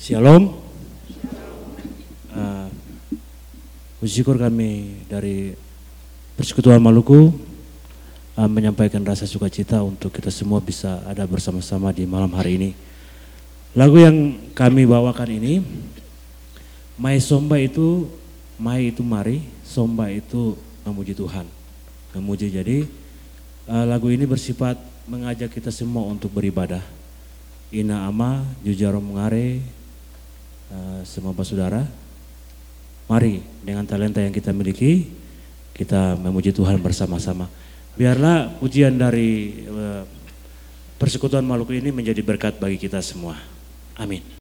Shalom. Uh, puji syukur kami dari Persekutuan Maluku uh, menyampaikan rasa sukacita untuk kita semua bisa ada bersama-sama di malam hari ini. Lagu yang kami bawakan ini, Mai Somba itu, Mai itu mari, Somba itu memuji Tuhan. Memuji jadi uh, lagu ini bersifat mengajak kita semua untuk beribadah. Ina ama, jujaro mengare, uh, semua saudara. Mari dengan talenta yang kita miliki, kita memuji Tuhan bersama-sama. Biarlah pujian dari uh, persekutuan makhluk ini menjadi berkat bagi kita semua. Amin.